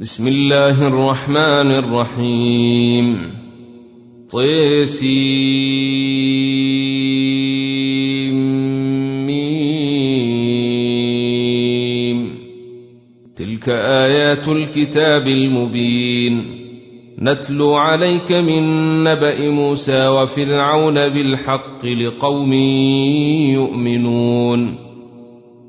بسم الله الرحمن الرحيم. طيسيم. تلك آيات الكتاب المبين. نتلو عليك من نبأ موسى وفرعون بالحق لقوم يؤمنون.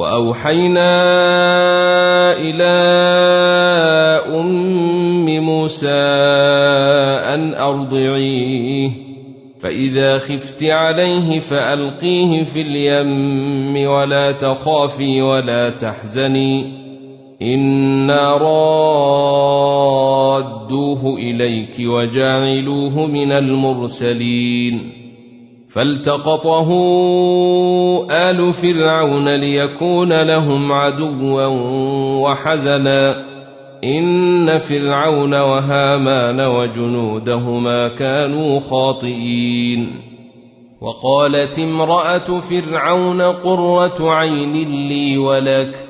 وأوحينا إلى أم موسى أن أرضعيه فإذا خفت عليه فألقيه في اليم ولا تخافي ولا تحزني إنا رادوه إليك وجاعلوه من المرسلين. فالتقطه آل فرعون ليكون لهم عدوا وحزنا. إن فرعون وهامان وجنودهما كانوا خاطئين. وقالت امرأة فرعون قرة عين لي ولك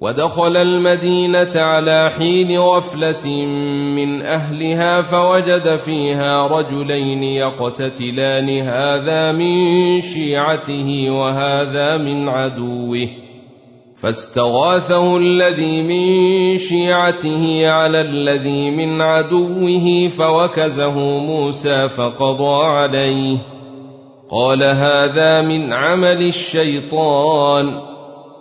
ودخل المدينة على حين غفلة من أهلها فوجد فيها رجلين يقتتلان هذا من شيعته وهذا من عدوه. فاستغاثه الذي من شيعته على الذي من عدوه فوكزه موسى فقضى عليه. قال هذا من عمل الشيطان.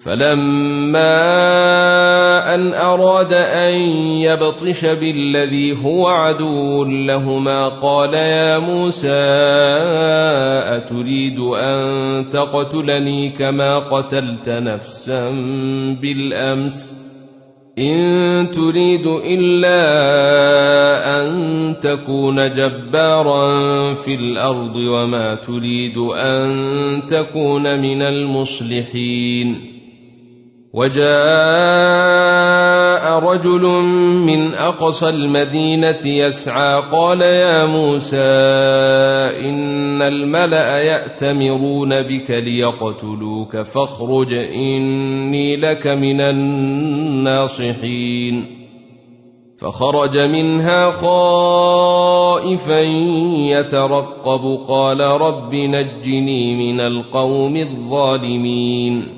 فلما أن أراد أن يبطش بالذي هو عدو لهما قال يا موسى أتريد أن تقتلني كما قتلت نفسا بالأمس؟ إن تريد إلا أن تكون جبارا في الأرض وما تريد أن تكون من المصلحين. وجاء رجل من أقصى المدينة يسعى قال يا موسى إن الملأ يأتمرون بك ليقتلوك فاخرج إني لك من الناصحين. فخرج منها خائفا يترقب قال رب نجني من القوم الظالمين.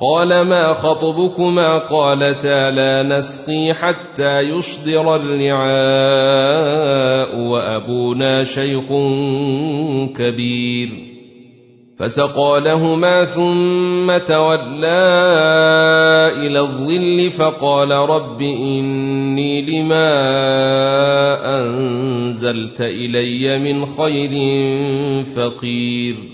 قال ما خطبكما قالتا لا نسقي حتى يصدر الرعاء وأبونا شيخ كبير. فسقى لهما ثم تولى إلى الظل فقال رب إني لما أنزلت إلي من خير فقير.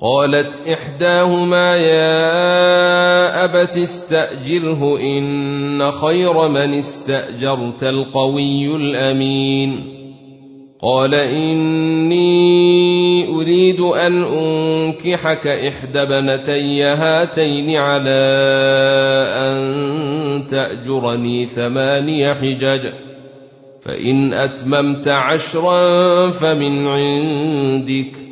قالت إحداهما يا أبت استأجره إن خير من استأجرت القوي الأمين. قال إني أريد أن أنكحك إحدى بنتي هاتين على أن تأجرني ثماني حجج. فإن أتممت عشرا فمن عندك.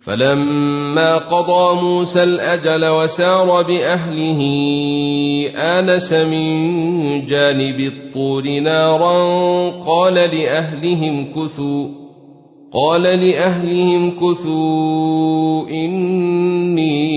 فلما قضى موسى الأجل وسار بأهله آنس من جانب الطور نارا قال لأهلهم كثوا قال لأهلهم كثوا إني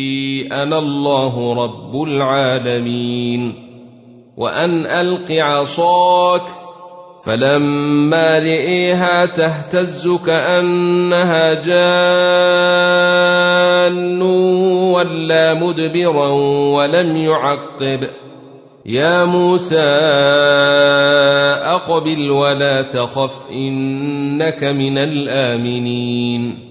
أنا الله رب العالمين. وأن ألق عصاك فلما رئيها تهتز كأنها جان ولا مدبرا ولم يعقب. يا موسى أقبل ولا تخف إنك من الآمنين.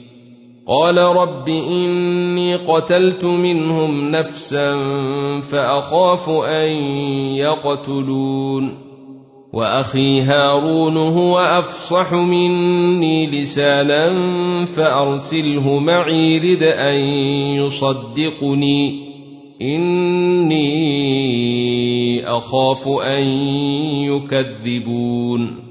قال رب إني قتلت منهم نفسا فأخاف أن يقتلون وأخي هارون هو أفصح مني لسانا فأرسله معي رد أن يصدقني إني أخاف أن يكذبون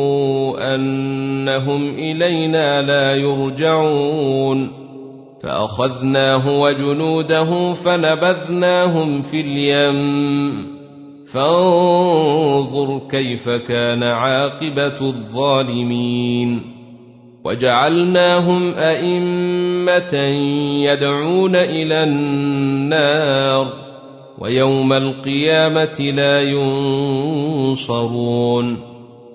أنهم إلينا لا يرجعون فأخذناه وجنوده فنبذناهم في اليم. فانظر كيف كان عاقبة الظالمين. وجعلناهم أئمة يدعون إلى النار ويوم القيامة لا ينصرون.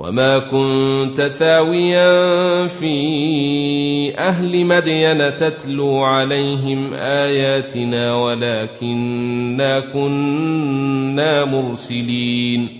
وما كنت ثاويا في أهل مدين تتلو عليهم اياتنا ولكنا كنا مرسلين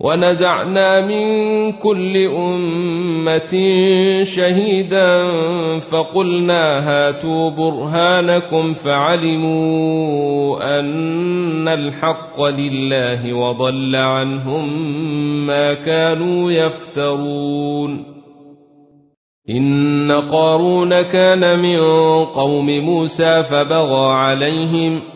ونزعنا من كل أمة شهيدا فقلنا هاتوا برهانكم فعلموا أن الحق لله وضل عنهم ما كانوا يفترون. إن قارون كان من قوم موسى فبغى عليهم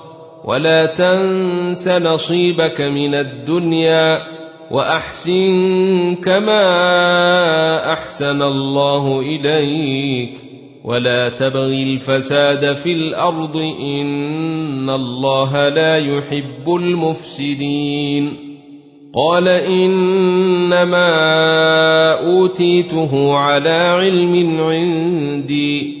ولا تنس نصيبك من الدنيا وأحسن كما أحسن الله إليك ولا تبغ الفساد في الأرض إن الله لا يحب المفسدين قال إنما أوتيته على علم عندي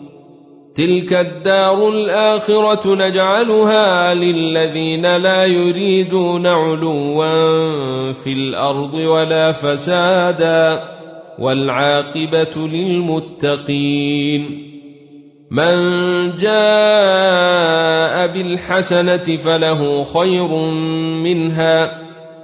تلك الدار الاخره نجعلها للذين لا يريدون علوا في الأرض ولا فسادا والعاقبه للمتقين من جاء بالحسنه فله خير منها